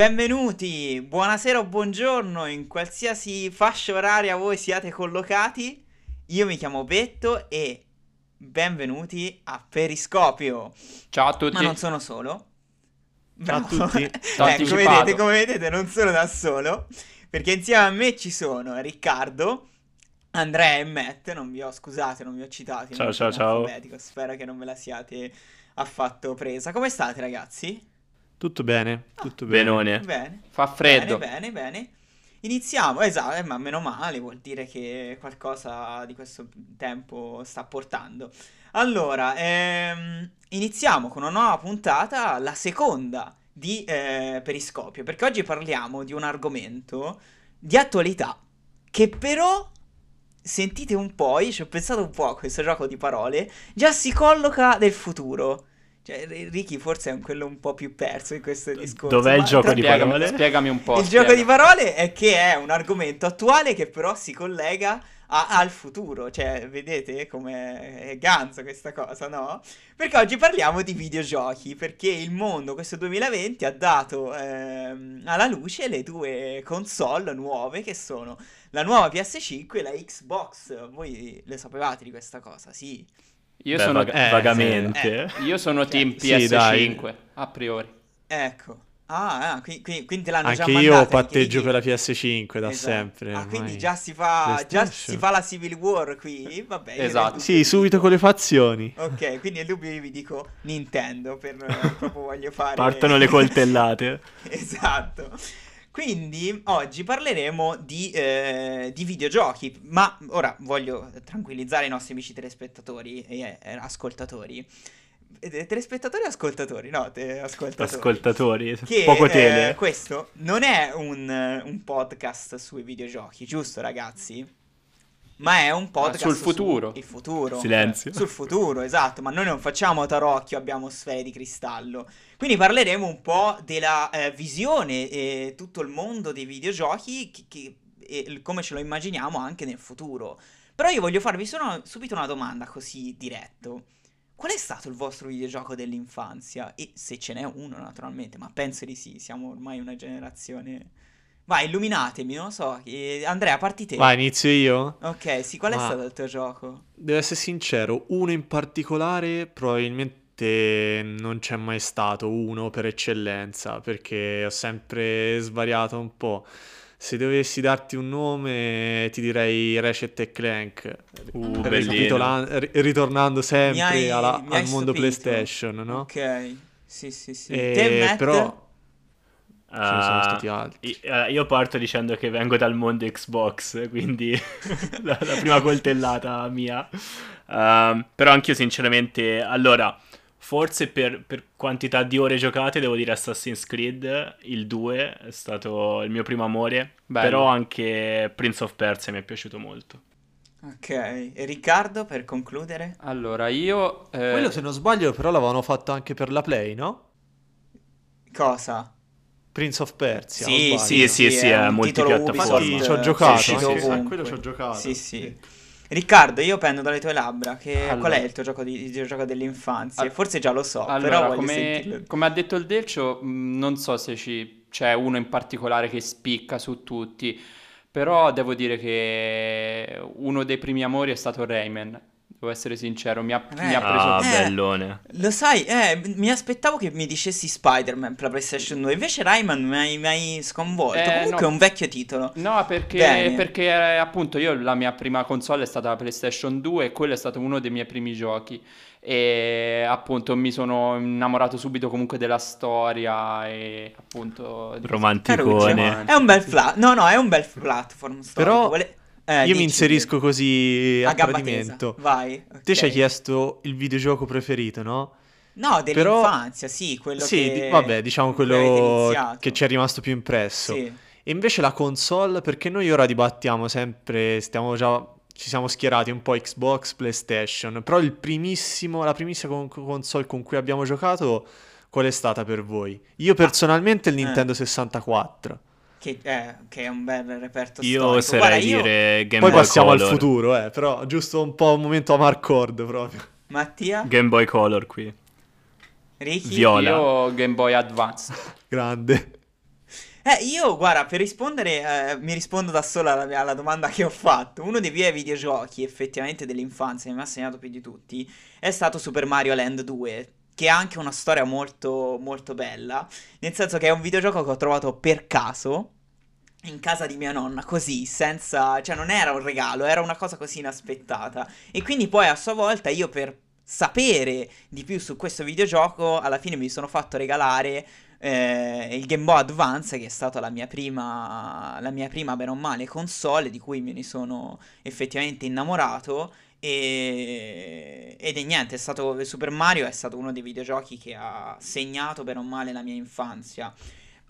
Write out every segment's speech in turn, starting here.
Benvenuti, buonasera o buongiorno in qualsiasi fascia oraria voi siate collocati. Io mi chiamo Betto e benvenuti a Periscopio. Ciao a tutti. Ma non sono solo. Ciao a tutti. eh, come, vedete, come vedete non sono da solo, perché insieme a me ci sono Riccardo, Andrea e Matt, non vi ho scusate, non vi ho citati. Ciao ciao ciao. Spero che non ve la siate affatto presa. Come state ragazzi? Tutto bene, tutto bene. Benone. Bene. Fa freddo. Bene, bene, bene. Iniziamo, esatto, eh, ma meno male, vuol dire che qualcosa di questo tempo sta portando. Allora, ehm, iniziamo con una nuova puntata, la seconda di eh, Periscopio, perché oggi parliamo di un argomento di attualità, che però, sentite un po', io ci ho pensato un po' a questo gioco di parole, già si colloca nel futuro. Cioè, Ricky forse è quello un po' più perso in questo discorso. Dov'è il gioco di parole? Spiegami un po'. Il spiega. gioco di parole è che è un argomento attuale che però si collega a, al futuro. Cioè, vedete come è ganzo questa cosa, no? Perché oggi parliamo di videogiochi, perché il mondo, questo 2020, ha dato ehm, alla luce le due console nuove che sono la nuova PS5 e la Xbox. Voi le sapevate di questa cosa? Sì. Io Beh, sono eh, vagamente. Eh, io sono team PS5 sì, a priori. Ecco. Ah, ah quindi, quindi l'hanno anche già io mandato, patteggio per la PS5 da esatto. sempre. Ah, quindi già si, fa, già si fa la Civil War qui? Vabbè. Esatto. Sì, subito con le fazioni. Ok, quindi nel dubbio io vi dico Nintendo, per, proprio voglio fare... Partono le coltellate. esatto. Quindi oggi parleremo di, eh, di, videogiochi, ma ora voglio tranquillizzare i nostri amici telespettatori e eh, ascoltatori. Eh, telespettatori o ascoltatori? No, te, ascoltatori. Ascoltatori, che, poco tele. Eh, questo non è un, un, podcast sui videogiochi, giusto ragazzi? Ma è un podcast sul futuro. il futuro. Silenzio. sul futuro, esatto, ma noi non facciamo tarocchio, abbiamo sfere di cristallo. Quindi parleremo un po' della eh, visione e tutto il mondo dei videogiochi che, che, e come ce lo immaginiamo anche nel futuro. Però io voglio farvi solo, subito una domanda così diretto. Qual è stato il vostro videogioco dell'infanzia? E se ce n'è uno, naturalmente, ma penso di sì, siamo ormai una generazione... Vai, illuminatemi, non lo so. Andrea, parti te. Vai, inizio io? Ok, sì, qual è ma... stato il tuo gioco? Devo essere sincero, uno in particolare probabilmente non c'è mai stato uno per eccellenza, perché ho sempre svariato un po'. Se dovessi darti un nome, ti direi Ratchet e Clank. Uh, ritornando sempre hai, alla, al mondo PlayStation, no? Ok, sì, sì, sì. E, Te, però... Uh, sono stati altri. Uh, io parto dicendo che vengo dal mondo Xbox, quindi la, la, prima coltellata mia. Uh, però anch'io sinceramente, allora, Forse per, per, quantità di ore giocate devo dire Assassin's Creed, il 2 è stato il mio primo amore, Bello. però anche Prince of Persia mi è piaciuto molto. Ok, e Riccardo per concludere? Allora io... Eh... Quello se non sbaglio però l'avevano fatto anche per la Play, no? Cosa? Prince of Persia. Sì, sì, sì, sì, è, è multipiattaforma. Sì, ci ho giocato. Sì, sì, sì, quello ci ho giocato. Sì, sì. Riccardo, io pendo dalle tue labbra. Che, allora. Qual è il tuo gioco, di, il gioco dell'infanzia? All... Forse già lo so, allora, però come, come, ha detto il Delcio, non so se ci, c'è uno in particolare che spicca su tutti, però devo dire che uno dei primi amori è stato Rayman. Devo essere sincero, mi ha, eh, mi ha preso... Ah, eh, bellone. Lo sai, eh, mi aspettavo che mi dicessi Spider-Man per la PlayStation 2, invece Rayman mi hai, mi hai sconvolto. Eh, Comunque no. è un vecchio titolo. No, perché, perché eh, appunto io la mia prima console è stata la PlayStation 2 e quello è stato uno dei miei primi giochi. E appunto mi sono innamorato subito comunque della storia e appunto... Romanticone. È un bel flat, no no, è un bel platform storico. Però... Vuole... Eh, Io mi inserisco così a, a tradimento. Vai. Okay. Te ci hai chiesto il videogioco preferito, no? No, dell'infanzia, Però... sì, quello sì, che... Sì, vabbè, diciamo quello che ci è rimasto più impresso. Sì. E invece la console, perché noi ora dibattiamo sempre, stiamo già ci siamo schierati un po' Xbox, PlayStation, però il primissimo, la primissima console con cui abbiamo giocato, qual è stata per voi? Io personalmente il eh. Nintendo eh. 64. Che, eh, che, è un bel reperto io storico. oserei Guarda, io... dire Game Poi passiamo Color. al futuro, eh, però giusto un po' un momento amarcord proprio. Mattia? Game Boy Color qui. Ricky? Viola. Io Game Boy Advance. Grande. Eh, io, guarda, per rispondere, eh, mi rispondo da sola alla, alla, domanda che ho fatto. Uno dei miei videogiochi, effettivamente, dell'infanzia, che mi ha segnato più di tutti, è stato Super Mario Land 2, che ha anche una storia molto, molto bella. Nel senso che è un videogioco che ho trovato per caso, in casa di mia nonna, così, senza... cioè non era un regalo, era una cosa così inaspettata. E quindi poi a sua volta io per sapere di più su questo videogioco, alla fine mi sono fatto regalare eh, il Game Boy Advance, che è stata la mia prima, la mia prima, bene o male, console, di cui me ne sono effettivamente innamorato. E... Ed è niente, è stato Super Mario è stato uno dei videogiochi che ha segnato bene o male la mia infanzia.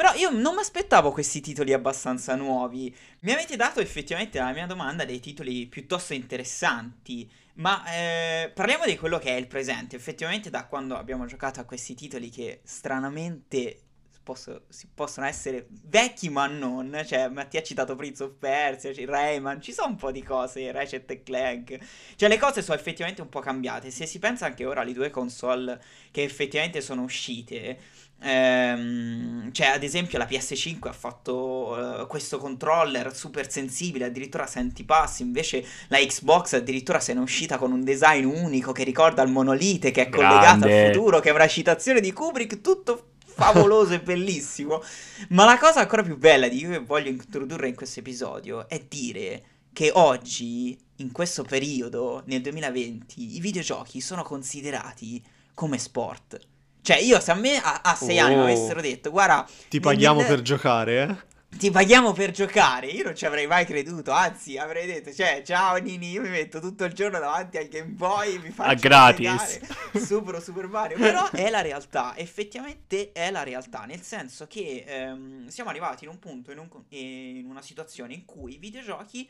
Però io non mi aspettavo questi titoli abbastanza nuovi. Mi avete dato effettivamente alla mia domanda dei titoli piuttosto interessanti. Ma eh, parliamo di quello che è il presente. Effettivamente, da quando abbiamo giocato a questi titoli che stranamente posso, si possono essere vecchi ma non. Cioè, Mattia ha citato Prince of Persia, cioè, Rayman, ci sono un po' di cose, Ratchet e Clank. Cioè, le cose sono effettivamente un po' cambiate. Se si pensa anche ora alle due console che effettivamente sono uscite Ehm, cioè, ad esempio, la PS5 ha fatto uh, questo controller super sensibile, addirittura senti passi. Invece, la Xbox addirittura se ne è uscita con un design unico che ricorda il monolite, che è Grande. collegato al futuro, che è una citazione di Kubrick, tutto favoloso e bellissimo. Ma la cosa ancora più bella di cui voglio introdurre in questo episodio è dire che oggi, in questo periodo, nel 2020, i videogiochi sono considerati come sport. Cioè, io se a me a, a sei oh. anni mi avessero detto, guarda... Ti paghiamo nel... per giocare, eh? Ti paghiamo per giocare, io non ci avrei mai creduto, anzi avrei detto, cioè, ciao Nini, io mi metto tutto il giorno davanti al Game Boy, mi faccio... A gratis! Super Super Mario, però è la realtà, effettivamente è la realtà, nel senso che ehm, siamo arrivati in un punto, in, un, in una situazione in cui i videogiochi...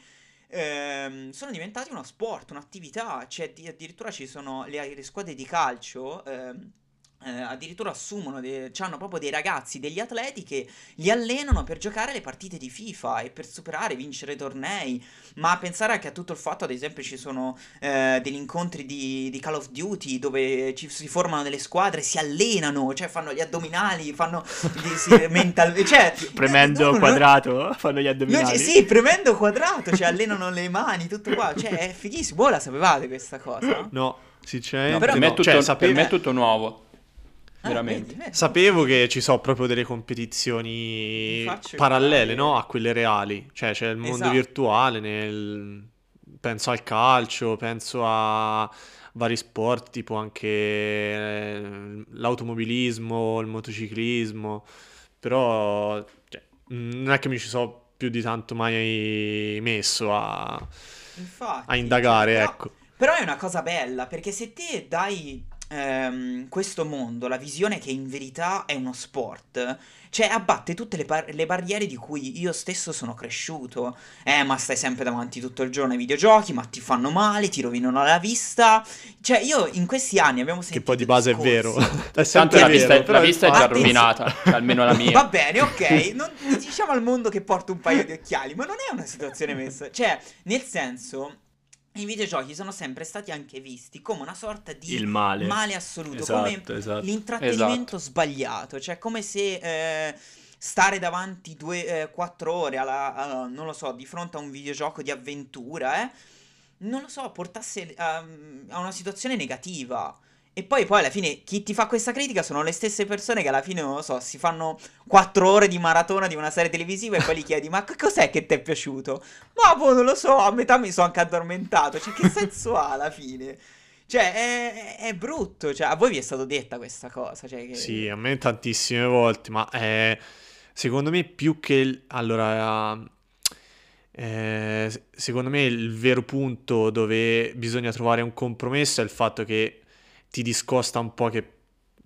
Ehm, sono diventati uno sport, un'attività, cioè addirittura ci sono le, le squadre di calcio ehm, eh, addirittura assumono, de- hanno proprio dei ragazzi, degli atleti che li allenano per giocare le partite di FIFA e per superare, vincere tornei. Ma pensare anche a tutto il fatto, ad esempio, ci sono eh, degli incontri di, di, Call of Duty dove ci, si formano delle squadre, si allenano, cioè fanno gli addominali, fanno di, si, mental, cioè, premendo no, quadrato, no, fanno gli addominali. No, sì, premendo quadrato, cioè allenano le mani, tutto qua, cioè è fighissimo. Voi la sapevate questa cosa? No, sinceramente. No, per, me tutto, cioè, per me è tutto nuovo. Ah, veramente. Vedi. Sapevo che ci sono proprio delle competizioni parallele no? a quelle reali. Cioè c'è il mondo esatto. virtuale, nel... penso al calcio, penso a vari sport, tipo anche eh, l'automobilismo, il motociclismo. Però cioè, non è che mi ci sono più di tanto mai messo a, Infatti, a indagare, però, ecco. Però è una cosa bella, perché se te dai ehm, questo mondo, la visione che in verità è uno sport, cioè abbatte tutte le, bar- le, barriere di cui io stesso sono cresciuto. Eh, ma stai sempre davanti tutto il giorno ai videogiochi, ma ti fanno male, ti rovinano la vista. Cioè, io in questi anni abbiamo sentito. Che poi di base discorsi. è vero. è Tanto la, vero, vista, la vista è già rovinata, cioè, almeno la mia. Va bene, ok. Non, diciamo al mondo che porto un paio di occhiali, ma non è una situazione messa. Cioè, nel senso i videogiochi sono sempre stati anche visti come una sorta di Il male. male assoluto, esatto, come esatto. l'intrattenimento esatto. sbagliato, cioè come se eh, stare davanti 2-4 eh, ore alla, alla, non lo so, di fronte a un videogioco di avventura, eh, non lo so, portasse a, a una situazione negativa. E poi, poi alla fine chi ti fa questa critica sono le stesse persone che alla fine, non lo so, si fanno 4 ore di maratona di una serie televisiva e poi gli chiedi ma cos'è che ti è piaciuto? Ma boh, non lo so, a metà mi sono anche addormentato. Cioè, che senso ha alla fine? Cioè, è, è, brutto. Cioè, a voi vi è stato detta questa cosa? Cioè, che... Sì, a me tantissime volte, ma è, secondo me più che... Allora... Eh, secondo me il vero punto dove bisogna trovare un compromesso è il fatto che ti discosta un po' che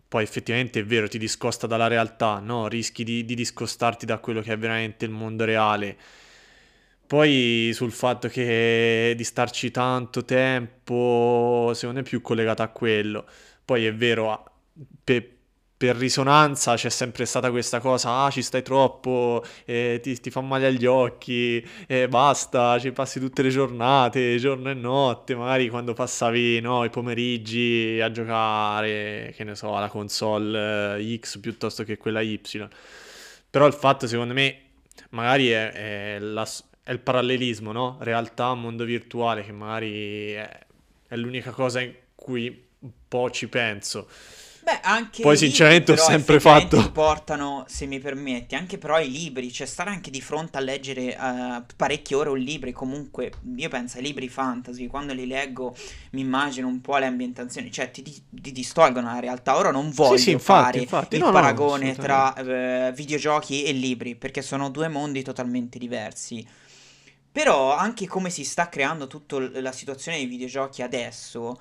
poi effettivamente è vero, ti discosta dalla realtà, no? Rischi di, di discostarti da quello che è veramente il mondo reale. Poi sul fatto che di starci tanto tempo, secondo me è più collegato a quello. Poi è vero, per, per risonanza c'è sempre stata questa cosa, ah ci stai troppo, eh, ti, ti, fa male agli occhi, eh, basta, ci passi tutte le giornate, giorno e notte, magari quando passavi no, i pomeriggi a giocare, che ne so, alla console eh, X piuttosto che quella Y. Però il fatto secondo me magari è, è, la, è il parallelismo, no? Realtà, mondo virtuale, che magari è, è l'unica cosa in cui un po' ci penso. Beh, anche Poi sinceramente ho sempre fatto portano, se mi permetti, anche però i libri, cioè stare anche di fronte a leggere uh, parecchie ore un libro, comunque io penso ai libri fantasy, quando li leggo mi immagino un po' le ambientazioni, cioè ti, ti distolgono la realtà. Ora non voglio sì, sì, infatti, fare infatti. il no, paragone no, tra uh, videogiochi e libri, perché sono due mondi totalmente diversi. Però anche come si sta creando tutta la situazione dei videogiochi adesso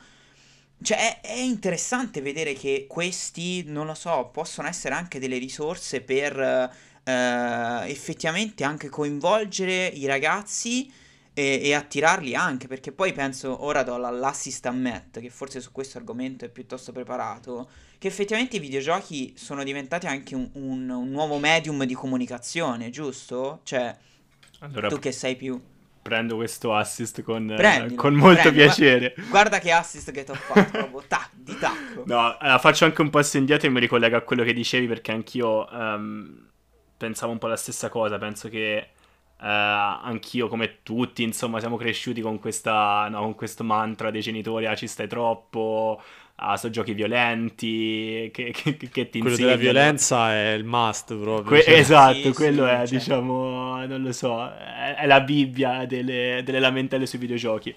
cioè, è, è, interessante vedere che questi, non lo so, possono essere anche delle risorse per eh, effettivamente anche coinvolgere i ragazzi e, e, attirarli anche, perché poi penso, ora do l'assist a Matt, che forse su questo argomento è piuttosto preparato, che effettivamente i videogiochi sono diventati anche un, un, un nuovo medium di comunicazione, giusto? Cioè, allora, tu che sei più prendo questo assist con, Prendilo, con molto prendi, piacere. Guarda, guarda, che assist che ti ho fatto, proprio tac, di tacco. No, allora, faccio anche un passo indietro e mi ricollego a quello che dicevi perché anch'io um, pensavo un po' la stessa cosa. Penso che uh, anch'io, come tutti, insomma, siamo cresciuti con, questa, no, con questo mantra dei genitori, ah, ci stai troppo a so giochi violenti che, che, che ti quello della violenza è il must proprio que- cioè. esatto sì, quello sì, è cioè. diciamo non lo so è, è la bibbia delle, delle, lamentele sui videogiochi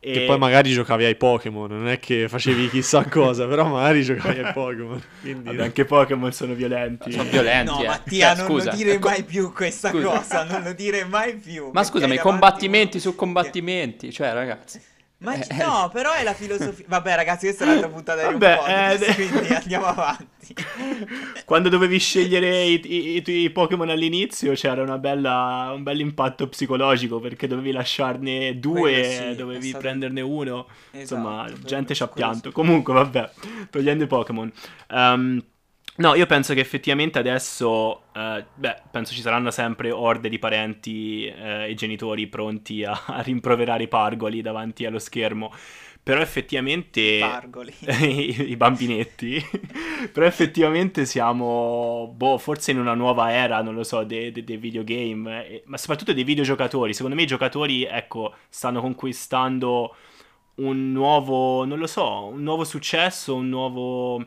e... Che poi magari giocavi ai Pokémon, non è che facevi chissà cosa, però magari giocavi ai Pokémon. Quindi... Vabbè, anche Pokémon sono violenti. Sono violenti. No, eh. Mattia, cioè, non lo dire mai più questa scusa. cosa, non lo dire mai più. Ma scusami, combattimenti su combattimenti, cioè ragazzi. Ma eh, no, però è la filosofia. Vabbè, ragazzi, questa è un'altra puntata di Vabbè, un podcast, eh, quindi andiamo avanti. Quando dovevi scegliere i, i, i tuoi Pokémon all'inizio c'era bella, un bel impatto psicologico perché dovevi lasciarne due, sì, dovevi stato... prenderne uno. Esatto, Insomma, gente ci ha pianto. Comunque, vabbè, togliendo i Pokémon. Um, No, io penso che effettivamente adesso, eh, beh, penso ci saranno sempre orde di parenti eh, e genitori pronti a, a, rimproverare i pargoli davanti allo schermo. Però effettivamente... I pargoli. I, i, bambinetti. Però effettivamente siamo, boh, forse in una nuova era, non lo so, dei, dei, dei videogame, eh, ma soprattutto dei videogiocatori. Secondo me i giocatori, ecco, stanno conquistando un nuovo, non lo so, un nuovo successo, un nuovo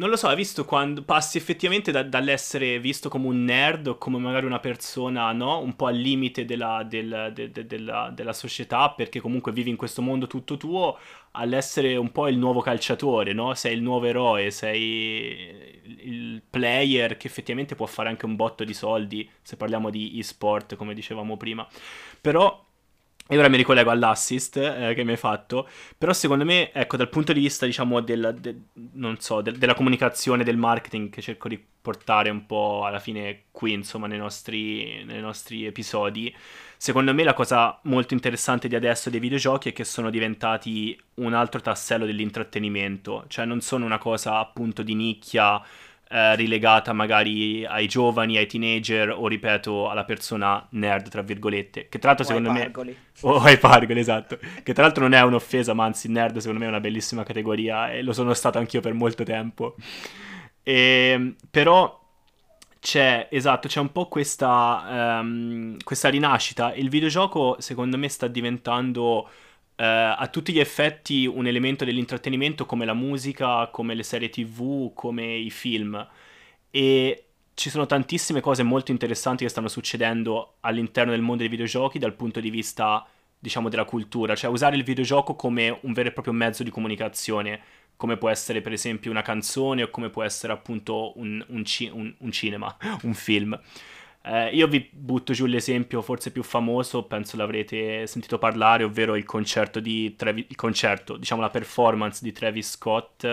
non lo so, hai visto quando passi effettivamente da, dall'essere visto come un nerd o come magari una persona, no? Un po' al limite della, del, de, de, della, della, società perché comunque vivi in questo mondo tutto tuo, all'essere un po' il nuovo calciatore, no? Sei il nuovo eroe, sei il player che effettivamente può fare anche un botto di soldi se parliamo di e-sport, come dicevamo prima. Però e ora mi ricollego all'assist eh, che mi hai fatto, però secondo me, ecco, dal punto di vista, diciamo, del, de, so, de, della comunicazione, del marketing che cerco di portare un po' alla fine qui, insomma, nei nostri, nei nostri episodi, secondo me la cosa molto interessante di adesso dei videogiochi è che sono diventati un altro tassello dell'intrattenimento, cioè non sono una cosa appunto di nicchia eh, rilegata magari ai giovani, ai teenager o ripeto alla persona nerd, tra virgolette, che tra l'altro o secondo me... O ai pargoli, esatto. Che tra l'altro non è un'offesa, ma anzi nerd secondo me è una bellissima categoria e lo sono stato anch'io per molto tempo. E, ehm, però c'è, esatto, c'è un po' questa, um, questa rinascita. Il videogioco secondo me sta diventando eh, a tutti gli effetti un elemento dell'intrattenimento come la musica, come le serie tv, come i film. E ci sono tantissime cose molto interessanti che stanno succedendo all'interno del mondo dei videogiochi dal punto di vista, diciamo, della cultura, cioè usare il videogioco come un vero e proprio mezzo di comunicazione, come può essere per esempio una canzone o come può essere appunto un, un, ci- un, un cinema, un film. Eh, io vi butto giù l'esempio forse più famoso, penso l'avrete sentito parlare, ovvero il concerto di Travis, il concerto, diciamo la performance di Travis Scott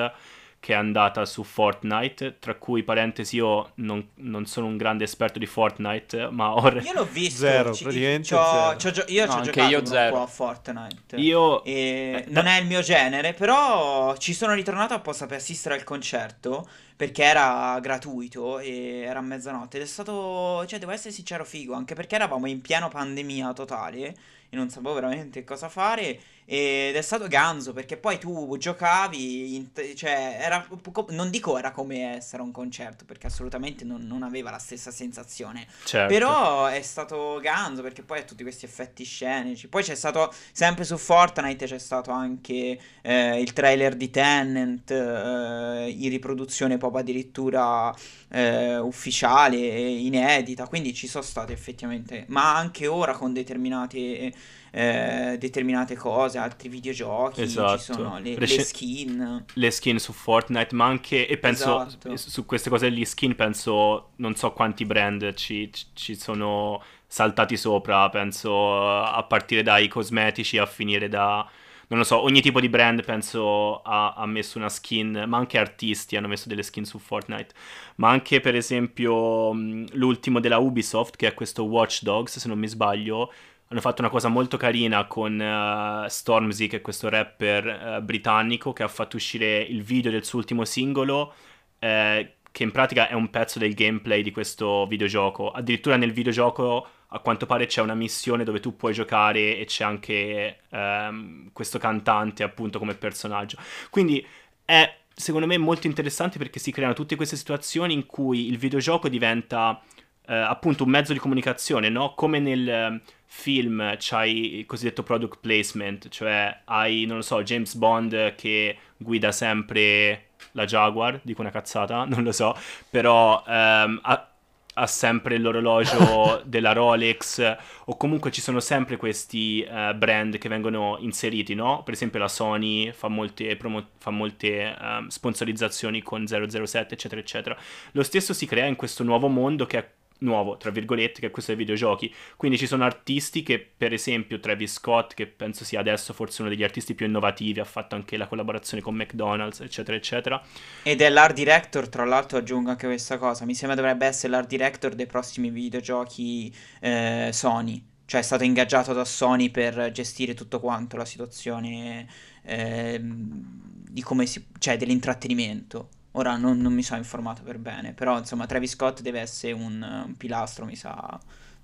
che è andata su Fortnite, tra cui parentesi io non, non sono un grande esperto di Fortnite, ma ho... Io l'ho visto, zero, ci, praticamente c'ho, zero. C'ho, io no, ci ho giocato io zero. un po' a Fortnite. Io... E eh, non è il mio genere, però ci sono ritornato apposta per assistere al concerto perché era gratuito e era mezzanotte ed è stato, cioè devo essere sincero, figo, anche perché eravamo in pieno pandemia totale e non sapevo veramente cosa fare ed è stato ganzo perché poi tu giocavi, in, cioè era, non dico era come essere un concerto perché assolutamente non, non aveva la stessa sensazione, certo. però è stato ganzo perché poi ha tutti questi effetti scenici. Poi c'è stato, sempre su Fortnite c'è stato anche eh, il trailer di Tenant eh, in riproduzione proprio addirittura eh, ufficiale, inedita, quindi ci sono state effettivamente, ma anche ora con determinate eh, determinate cose, altri videogiochi, esatto. ci sono le, Rec- le, skin. Le skin su Fortnite, ma anche, e penso esatto. su queste cose lì, skin, penso non so quanti brand ci, ci sono saltati sopra, penso a partire dai cosmetici a finire da non lo so, ogni tipo di brand penso ha, ha, messo una skin, ma anche artisti hanno messo delle skin su Fortnite. Ma anche per esempio l'ultimo della Ubisoft, che è questo Watch Dogs, se non mi sbaglio, hanno fatto una cosa molto carina con uh, Stormzy, che è questo rapper uh, britannico, che ha fatto uscire il video del suo ultimo singolo, eh, che in pratica è un pezzo del gameplay di questo videogioco. Addirittura nel videogioco a quanto pare c'è una missione dove tu puoi giocare e c'è anche um, questo cantante appunto come personaggio. Quindi è secondo me molto interessante perché si creano tutte queste situazioni in cui il videogioco diventa eh, appunto un mezzo di comunicazione, no? Come nel ehm, film c'hai il cosiddetto product placement, cioè hai, non lo so, James Bond che guida sempre la Jaguar, dico una cazzata, non lo so, però ehm, ha, ha, sempre l'orologio della Rolex o comunque ci sono sempre questi uh, brand che vengono inseriti, no? Per esempio la Sony fa molte, promo- fa molte um, sponsorizzazioni con 007, eccetera, eccetera. Lo stesso si crea in questo nuovo mondo che è nuovo, tra virgolette, che è questo dei videogiochi. Quindi ci sono artisti che, per esempio, Travis Scott, che penso sia adesso forse uno degli artisti più innovativi, ha fatto anche la collaborazione con McDonald's, eccetera, eccetera. Ed è l'art director, tra l'altro aggiungo anche questa cosa, mi sembra dovrebbe essere l'art director dei prossimi videogiochi eh, Sony. Cioè è stato ingaggiato da Sony per gestire tutto quanto, la situazione eh, di come si... cioè dell'intrattenimento. Ora non, non mi sono informato per bene, però insomma Travis Scott deve essere un, un pilastro, mi sa.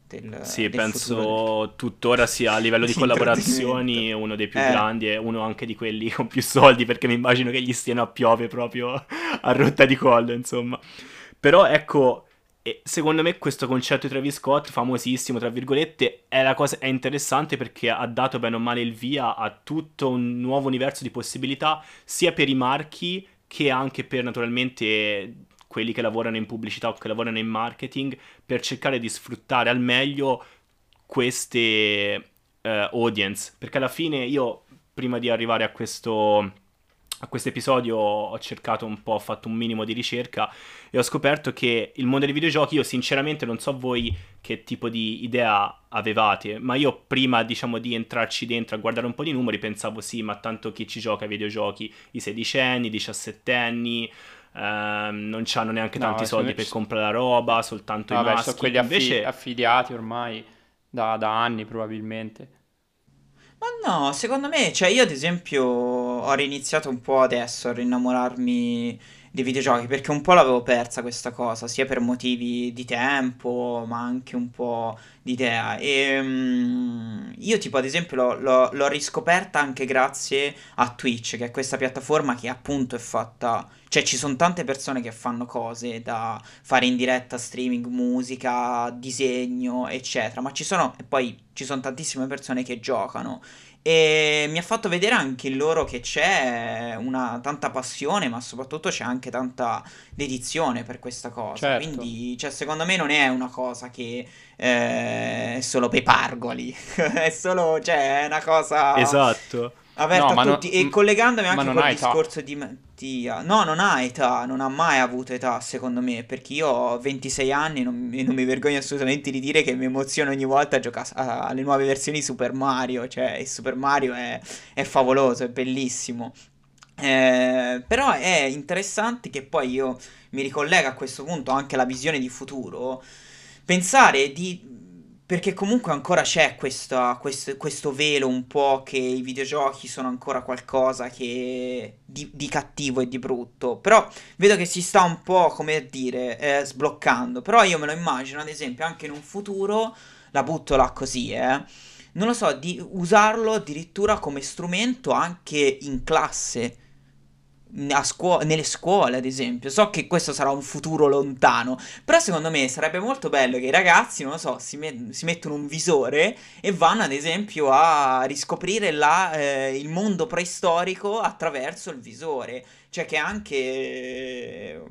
Del, sì, del penso futuro. tuttora sia a livello di collaborazioni uno dei più eh. grandi e uno anche di quelli con più soldi, perché mi immagino che gli stiano a piove proprio a rotta di collo, insomma. Però ecco, secondo me questo concetto di Travis Scott, famosissimo, tra virgolette, è, cosa, è interessante perché ha dato bene o male il via a tutto un nuovo universo di possibilità, sia per i marchi che anche per naturalmente quelli che lavorano in pubblicità o che lavorano in marketing per cercare di sfruttare al meglio queste uh, audience. Perché alla fine io prima di arrivare a questo a questo episodio ho cercato un po', ho fatto un minimo di ricerca e ho scoperto che il mondo dei videogiochi, io sinceramente non so voi che tipo di idea avevate, ma io prima diciamo di entrarci dentro a guardare un po' di numeri pensavo sì, ma tanto chi ci gioca ai videogiochi? I sedicenni, i diciassettenni, ehm, non hanno neanche no, tanti soldi per comprare la roba, soltanto Vabbè, i maschi. sono quelli Invece... affiliati ormai da, da anni probabilmente. Ma no, secondo me, cioè io ad esempio ho riniziato un po' adesso a rinnamorarmi dei videogiochi perché un po' l'avevo persa questa cosa, sia per motivi di tempo, ma anche un po' di idea. E um, io tipo ad esempio l'ho, l'ho, l'ho riscoperta anche grazie a Twitch, che è questa piattaforma che appunto è fatta cioè ci sono tante persone che fanno cose da fare in diretta, streaming, musica, disegno, eccetera, ma ci sono, e poi ci sono tantissime persone che giocano. E mi ha fatto vedere anche in loro che c'è una tanta passione, ma soprattutto c'è anche tanta dedizione per questa cosa. Certo. Quindi, cioè, secondo me non è una cosa che eh, è solo per pargoli, è solo, cioè, è una cosa... Esatto aperto no, a tutti. No, e collegandomi anche col discorso età. di Mattia, no, non ha età, non ha mai avuto età, secondo me. Perché io ho 26 anni e non, non, mi vergogno assolutamente di dire che mi emoziono ogni volta a giocare alle nuove versioni di Super Mario. Cioè, il Super Mario è, è favoloso, è bellissimo. Eh, però è interessante che poi io mi ricollega a questo punto anche alla visione di futuro. Pensare di perché comunque ancora c'è questo, questo, questo, velo un po' che i videogiochi sono ancora qualcosa che di, di, cattivo e di brutto. Però vedo che si sta un po', come dire, eh, sbloccando. Però io me lo immagino, ad esempio, anche in un futuro, la butto là così, eh. Non lo so, di usarlo addirittura come strumento anche in classe scuo- nelle scuole, ad esempio. So che questo sarà un futuro lontano, però secondo me sarebbe molto bello che i ragazzi, non lo so, si, met- si mettono un visore e vanno, ad esempio, a riscoprire la, eh, il mondo preistorico attraverso il visore. Cioè che anche eh,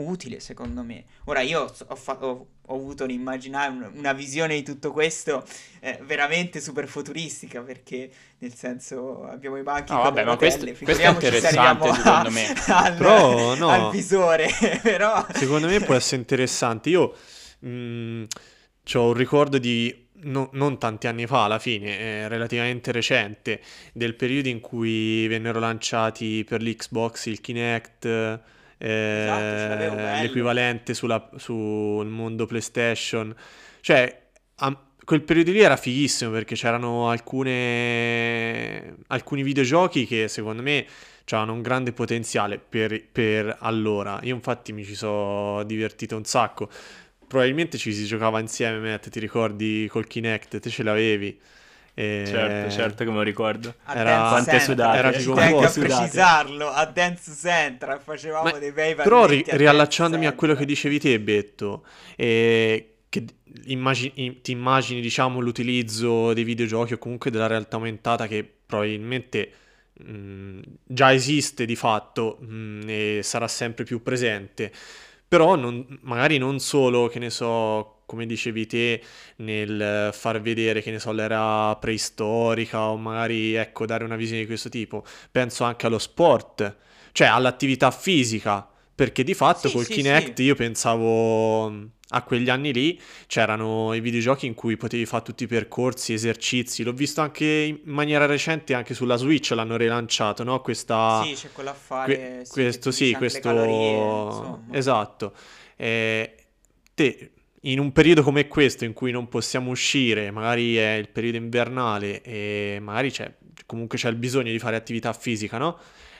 utile, secondo me. Ora, io ho, fa- ho, ho avuto un'immagine, una visione di tutto questo eh, veramente super futuristica, perché nel senso abbiamo i banchi no, vabbè, ma questo, questo è interessante secondo me. Al, Però, no, al visore, però... Secondo me può essere interessante. Io mh, mm, ho un ricordo di No, non tanti anni fa, alla fine, eh, relativamente recente, del periodo in cui vennero lanciati per l'Xbox il Kinect, esatto, eh, l'equivalente sulla, sul mondo PlayStation. Cioè, a, quel periodo lì era fighissimo perché c'erano alcune, alcuni videogiochi che secondo me avevano un grande potenziale per, per allora. Io infatti mi ci sono divertito un sacco. Probabilmente ci si giocava insieme, Matt, ti ricordi col Kinect, te ce l'avevi. E... Certo, certo che me lo ricordo. era quante sudate. Era figo Tengo a precisarlo, a Dance Central facevamo Ma, dei bei Però ri- riallacciandomi a quello che dicevi te, Betto, eh, che immagini, ti immagini diciamo l'utilizzo dei videogiochi o comunque della realtà aumentata che probabilmente mh, già esiste di fatto mh, e sarà sempre più presente. Però non, magari non solo, che ne so, come dicevi te, nel far vedere, che ne so, l'era preistorica o magari, ecco, dare una visione di questo tipo. Penso anche allo sport, cioè all'attività fisica, perché di fatto sì, col sì, Kinect sì. io pensavo a quegli anni lì c'erano i videogiochi in cui potevi fare tutti i percorsi, esercizi. L'ho visto anche in maniera recente, anche sulla Switch l'hanno rilanciato, no? Questa... Sì, c'è quello a fare. Que- questo sì, questo... Calorie, esatto. Eh, te in un periodo come questo in cui non possiamo uscire, magari è il periodo invernale e magari c'è, comunque c'è il bisogno di fare attività fisica, no?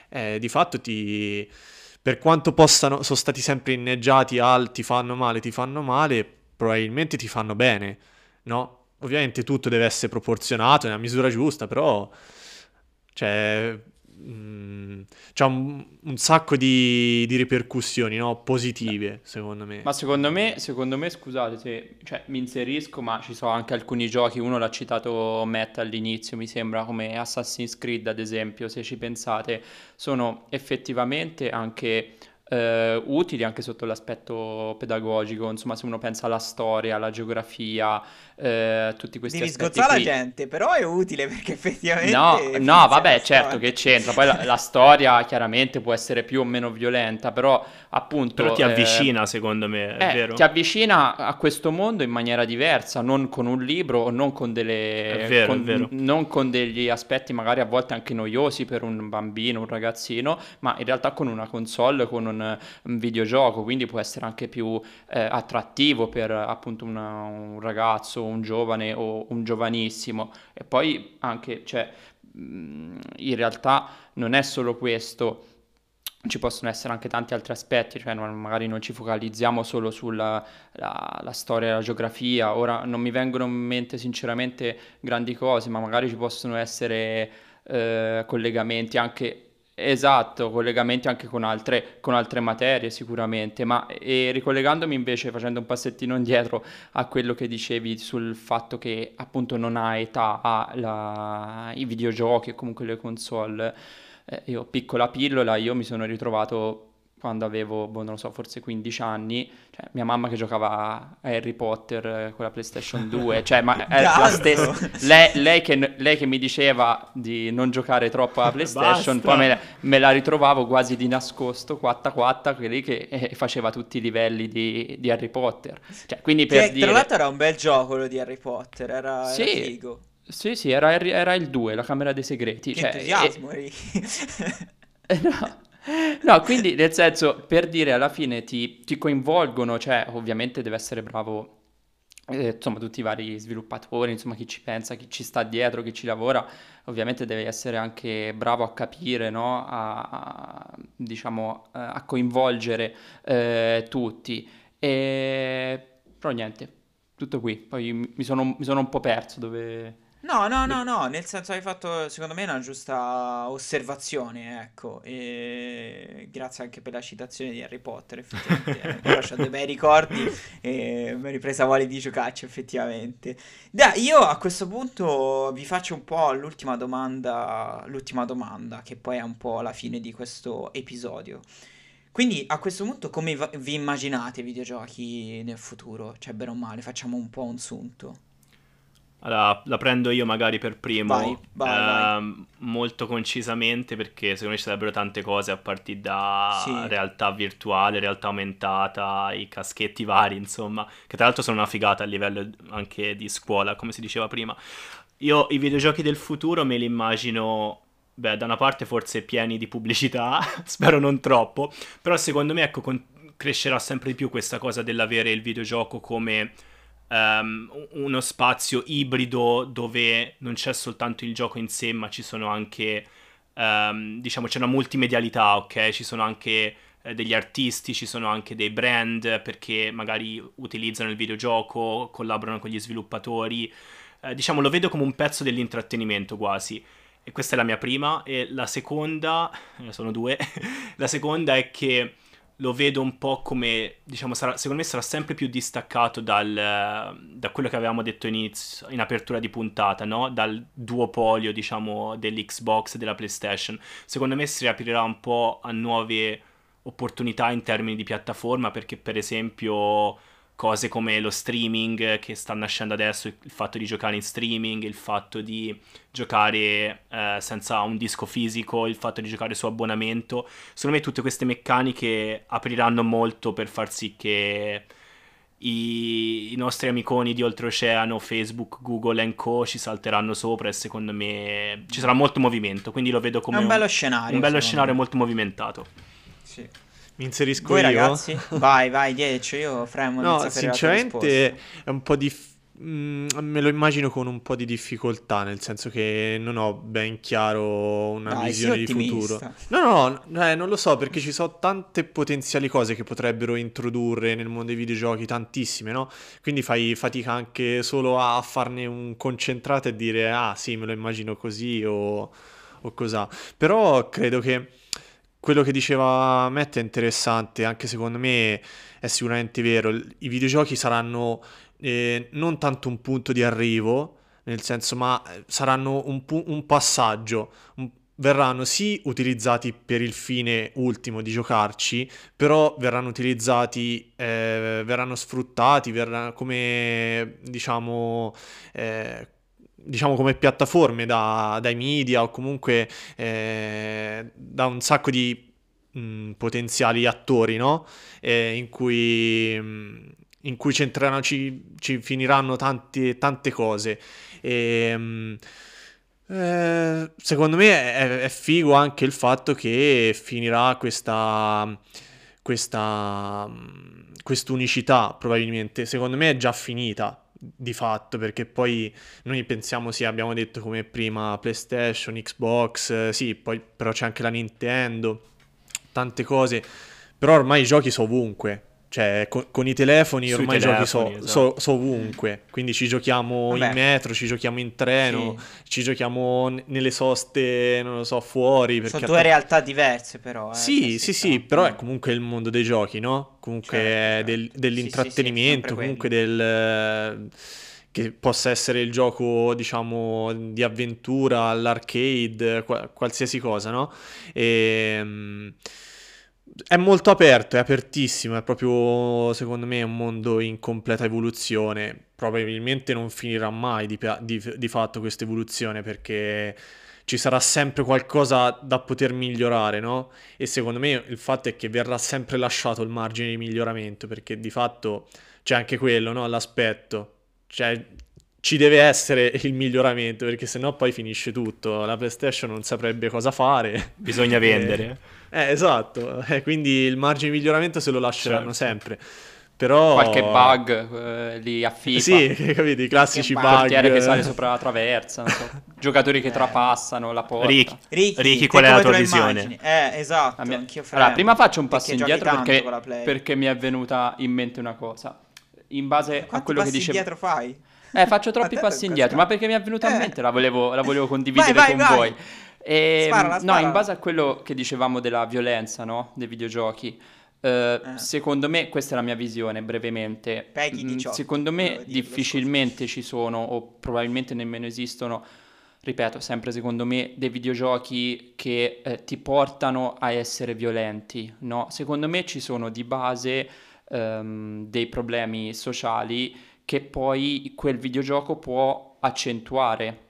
Eh, di fatto ti, per quanto possano, sono stati sempre inneggiati al ti fanno male, ti fanno male, probabilmente ti fanno bene, no? Ovviamente tutto deve essere proporzionato nella misura giusta, però cioè, Mm, c'ha un, un, sacco di, di ripercussioni no? positive, secondo me. Ma secondo me, secondo me scusate se cioè, mi inserisco, ma ci sono anche alcuni giochi, uno l'ha citato Matt all'inizio, mi sembra come Assassin's Creed ad esempio, se ci pensate, sono effettivamente anche eh, utili anche sotto l'aspetto pedagogico, insomma se uno pensa alla storia, alla geografia, eh, tutti questi Devi aspetti sgozzare la gente, però è utile perché effettivamente... No, no vabbè, certo che c'entra, poi la, la, storia chiaramente può essere più o meno violenta, però appunto... Però ti avvicina eh, secondo me, è eh, vero? Ti avvicina a questo mondo in maniera diversa, non con un libro o non con delle... Vero, con. Non con degli aspetti magari a volte anche noiosi per un bambino, un ragazzino, ma in realtà con una console, con un un, videogioco, quindi può essere anche più eh, attrattivo per appunto una, un ragazzo, un giovane o un giovanissimo. E poi anche, cioè, in realtà non è solo questo ci possono essere anche tanti altri aspetti, cioè magari non ci focalizziamo solo sulla la, la storia e la geografia. Ora non mi vengono in mente sinceramente grandi cose, ma magari ci possono essere eh, collegamenti anche Esatto, collegamenti anche con altre, con altre materie sicuramente, ma ricollegandomi invece, facendo un passettino indietro a quello che dicevi sul fatto che appunto non ha età ai videogiochi e comunque le console, eh, io piccola pillola, io mi sono ritrovato quando avevo, boh, non lo so, forse 15 anni, cioè, mia mamma che giocava a Harry Potter eh, con la PlayStation 2, cioè, ma è la stessa, lei, lei, che, lei, che, mi diceva di non giocare troppo alla PlayStation, poi me, me, la ritrovavo quasi di nascosto, quatta quatta, quelli che eh, faceva tutti i livelli di, di Harry Potter. Cioè, quindi per che, dire... Tra l'altro era un bel gioco quello di Harry Potter, era, sì. era figo. Sì, sì, era, era, il 2, la Camera dei Segreti. Che cioè, entusiasmo, e... no. No, quindi nel senso, per dire alla fine ti, ti coinvolgono, cioè ovviamente deve essere bravo eh, insomma tutti i vari sviluppatori, insomma chi ci pensa, chi ci sta dietro, chi ci lavora, ovviamente deve essere anche bravo a capire, no? a, a, diciamo, a coinvolgere eh, tutti. E... Però niente, tutto qui. Poi mi sono, mi sono un po' perso dove... No, no, no, no, nel senso hai fatto secondo me una giusta osservazione, ecco, e grazie anche per la citazione di Harry Potter, effettivamente, ancora ho dei bei ricordi e mi ho ripresa voglia di giocarci, effettivamente. Dai, io a questo punto vi faccio un po' l'ultima domanda, l'ultima domanda, che poi è un po' la fine di questo episodio. Quindi a questo punto come vi immaginate i videogiochi nel futuro? Cioè, bene o male, facciamo un po' un sunto. Allora, la prendo io magari per primo, vai, vai, eh, vai. Ehm, molto concisamente perché secondo me ci sarebbero tante cose a partire da sì. realtà virtuale, realtà aumentata, i caschetti vari, insomma, che tra l'altro sono una figata a livello anche di scuola, come si diceva prima. Io i videogiochi del futuro me li immagino, beh, da una parte forse pieni di pubblicità, spero non troppo, però secondo me ecco, con- crescerà sempre di più questa cosa dell'avere il videogioco come um, uno spazio ibrido dove non c'è soltanto il gioco in sé, ma ci sono anche, um, diciamo, c'è una multimedialità, ok? Ci sono anche eh, degli artisti, ci sono anche dei brand perché magari utilizzano il videogioco, collaborano con gli sviluppatori. Eh, diciamo, lo vedo come un pezzo dell'intrattenimento quasi. E questa è la mia prima. E la seconda, eh, sono due, la seconda è che lo vedo un po' come, diciamo, sarà, secondo me sarà sempre più distaccato dal, da quello che avevamo detto inizio, in apertura di puntata, no? Dal duopolio, diciamo, dell'Xbox e della PlayStation. Secondo me si riaprirà un po' a nuove opportunità in termini di piattaforma, perché per esempio cose come lo streaming che sta nascendo adesso, il fatto di giocare in streaming, il fatto di giocare eh, senza un disco fisico, il fatto di giocare su abbonamento. Secondo me tutte queste meccaniche apriranno molto per far sì che i, i nostri amiconi di oltreoceano, Facebook, Google e Co. ci salteranno sopra e secondo me ci sarà molto movimento, quindi lo vedo come un, un bello scenario. Un bello scenario molto movimentato. Sì. Mi inserisco Voi io? ragazzi? vai, vai, dieci, io fremo. No, sinceramente è un po' difficile. Mm, me lo immagino con un po' di difficoltà, nel senso che non ho ben chiaro una Dai, visione di futuro. No, no, eh, non lo so perché ci sono tante potenziali cose che potrebbero introdurre nel mondo dei videogiochi, tantissime, no? Quindi fai fatica anche solo a farne un concentrato e dire ah sì, me lo immagino così o, o cos'ha. Però credo che quello che diceva Matt è interessante, anche secondo me è sicuramente vero. I videogiochi saranno eh, non tanto un punto di arrivo, nel senso, ma eh, saranno un, pu- un passaggio. Un- verranno sì utilizzati per il fine ultimo di giocarci, però verranno utilizzati, eh, verranno sfruttati verranno come diciamo. Eh, diciamo come piattaforme da, dai media o comunque eh, da un sacco di mh, mm, potenziali attori, no? Eh, in cui... Mh, mm, in cui ci, ci finiranno tanti, tante cose. E, mm, eh, secondo me è, è, figo anche il fatto che finirà questa, questa, quest'unicità, probabilmente. Secondo me è già finita di fatto, perché poi noi pensiamo, sì, abbiamo detto come prima PlayStation, Xbox, eh, sì, poi però c'è anche la Nintendo, tante cose, però ormai i giochi sono ovunque. Cioè, con, con i telefoni Sui ormai i giochi sono esatto. so, so ovunque. Quindi ci giochiamo Vabbè. in metro, ci giochiamo in treno, sì. ci giochiamo n- nelle soste, non lo so, fuori. Sono due att- realtà diverse, però. Eh, sì, sì, sì, però è comunque il mondo dei giochi, no? Comunque certo, del, certo. dell'intrattenimento, sì, sì, comunque del che possa essere il gioco, diciamo, di avventura, all'arcade, qualsiasi cosa, no? E, ehm, è molto aperto, è apertissimo, è proprio secondo me un mondo in completa evoluzione. Probabilmente non finirà mai di, di, di fatto questa evoluzione perché ci sarà sempre qualcosa da poter migliorare, no? E secondo me il fatto è che verrà sempre lasciato il margine di miglioramento perché di fatto c'è anche quello, no? L'aspetto. Cioè, ci deve essere il miglioramento perché sennò poi finisce tutto. La PlayStation non saprebbe cosa fare. Bisogna vendere. Eh, esatto, eh, quindi il margine di miglioramento se lo lasceranno certo. sempre. Però... Qualche bug eh, lì a FIFA. Sì, capito, i classici bug. Portiere che sale sopra la traversa, so. giocatori che eh. trapassano la porta. Ricky, Ricky, Ricky qual è la tua visione? Eh, esatto, mia... allora, prima faccio un passo indietro perché, perché mi è venuta in mente una cosa. In base a quello che dicevo... indietro fai? Eh, faccio troppi passi indietro, ma perché mi è venuta in eh. mente, la volevo, la volevo condividere vai, vai, con vai. voi. E, sparala, sparala. No, in base a quello che dicevamo della violenza, no? Dei videogiochi. Uh, eh. Secondo me, questa è la mia visione brevemente. Peggy 18, mm, secondo me difficilmente ci sono o probabilmente nemmeno esistono, ripeto, sempre secondo me, dei videogiochi che eh, ti portano a essere violenti. No? Secondo me ci sono di base um, dei problemi sociali che poi quel videogioco può accentuare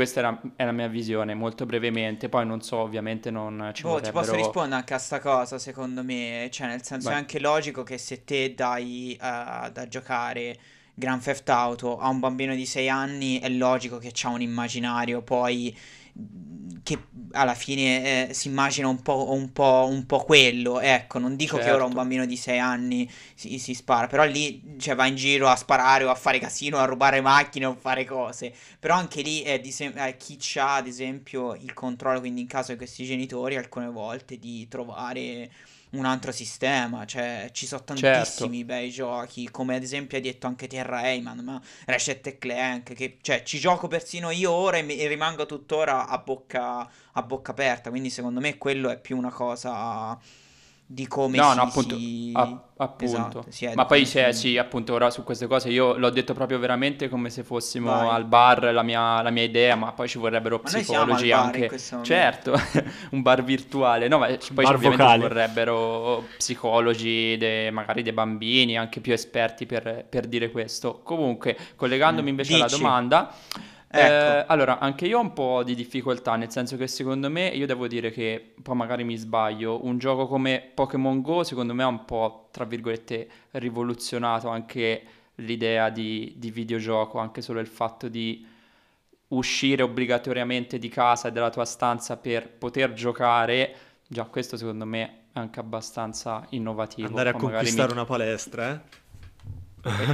questa era, è la mia visione, molto brevemente. Poi non so, ovviamente non ci boh, ti posso rispondere anche a sta cosa, secondo me. Cioè, nel senso Vai. è anche logico che se te dai uh, da giocare Grand Theft Auto a un bambino di 6 anni, è logico che c'ha un immaginario poi che alla fine eh, si immagina un po', un, po', un po', quello, ecco, non dico certo. che ora un certo. bambino di 6 anni si, si, spara, però lì cioè, va in giro a sparare o a fare casino, a rubare macchine o a fare cose, però anche lì è di sem- eh, chi ha ad esempio il controllo, quindi in caso di questi genitori alcune volte di trovare un altro sistema, cioè ci sono tantissimi certo. bei giochi, come ad esempio hai detto anche Terra Rayman, ma Ratchet Clank, che cioè, ci gioco persino io ora e, mi, e rimango tuttora a bocca, a bocca aperta, quindi secondo me quello è più una cosa di come no, si, no, appunto, si... A, appunto. Esatto, ma poi c'è, sì, appunto, ora su queste cose io l'ho detto proprio veramente come se fossimo Vai. al bar, la mia, la mia, idea, ma poi ci vorrebbero psicologi anche. Certo, un bar virtuale, no, ma poi bar ovviamente vocale. ci vorrebbero psicologi, de, magari dei bambini, anche più esperti per, per dire questo. Comunque, collegandomi mm, invece Dici. alla domanda... Ecco. Eh, allora, anche io ho un po' di difficoltà, nel senso che secondo me, io devo dire che, poi magari mi sbaglio, un gioco come Pokémon Go secondo me ha un po', tra virgolette, rivoluzionato anche l'idea di, di videogioco, anche solo il fatto di uscire obbligatoriamente di casa e dalla tua stanza per poter giocare, già questo secondo me è anche abbastanza innovativo. Andare a conquistare mi... una palestra, eh?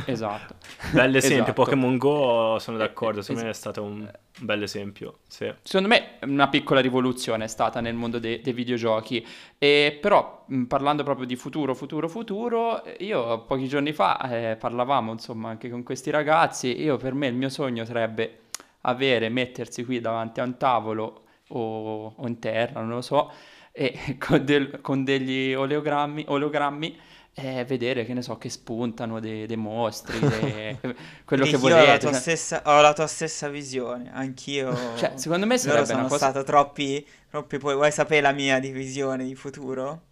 Esatto. Bell'esempio, esatto. Pokémon Go sono d'accordo, secondo es- me è stato un, bel esempio. Sì. Secondo me una piccola rivoluzione è stata nel mondo de- dei videogiochi, e però parlando proprio di futuro, futuro, futuro, io pochi giorni fa eh, parlavamo insomma anche con questi ragazzi, io per me il mio sogno sarebbe avere, mettersi qui davanti a un tavolo o, o in terra, non lo so, e con, del- con degli oleogrammi, ologrammi eh, vedere, che ne so, che spuntano dei, dei mostri, dei, quello che volete. Ho la, tua cioè... stessa, ho la tua stessa visione, anch'io. Cioè, secondo me sarebbe sono una cosa... stato troppi, troppi poi vuoi sapere la mia divisione di futuro?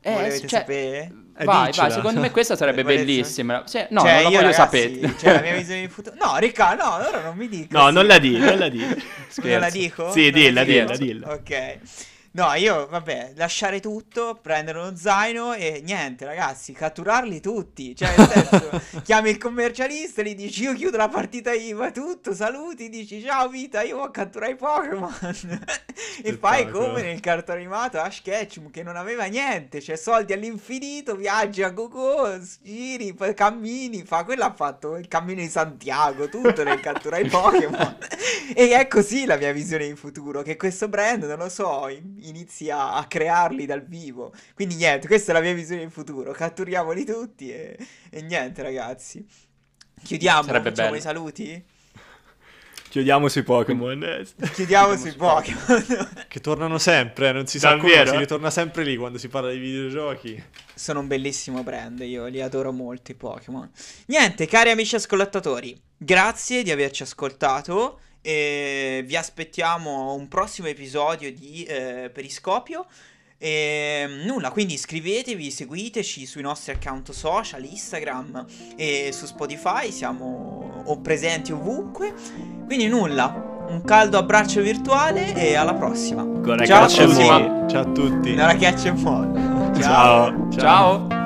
Eh, Volevete cioè, sapere? Vai, vai, secondo me questa sarebbe bellissima. Cioè, no, cioè, non la voglio sapere. Cioè, la mia visione di futuro. No, Ricca, no, ora non mi dico. No, sì. non la di, non la di. Non la dico? Sì, dilla, dilla, dilla. Ok. No, io, vabbè, lasciare tutto, prendere uno zaino e niente, ragazzi, catturarli tutti. Cioè, nel senso, chiami il commercialista, gli dici io chiudo la partita IVA, tutto, saluti, dici ciao vita, io voglio catturare i Pokémon. e fai come nel cartone animato Ash Ketchum che non aveva niente, cioè soldi all'infinito, viaggi a Gogo, giri, cammini, fa, quello ha fatto il cammino di Santiago, tutto nel catturare i Pokémon. e è così la mia visione di futuro, che questo brand, non lo so, inizi a, a, crearli dal vivo. Quindi niente, questa è la mia visione in futuro. Catturiamoli tutti e, e niente, ragazzi. Chiudiamo, Sarebbe facciamo bello. i saluti? Chiudiamo sui Pokémon. Chiudiamo sui Pokémon. che tornano sempre, non si sa come, si ritorna sempre lì quando si parla di videogiochi. Sono un bellissimo brand, io li adoro molto i Pokémon. Niente, cari amici ascoltatori, grazie di averci ascoltato. E vi aspettiamo a un prossimo episodio di eh, Periscopio. E nulla, quindi iscrivetevi, seguiteci sui nostri account social, Instagram e su Spotify, siamo o presenti ovunque. Quindi nulla, un caldo abbraccio virtuale e alla prossima. Ciao a tutti. Ciao a tutti. Nella catch and Ciao. Ciao. Ciao.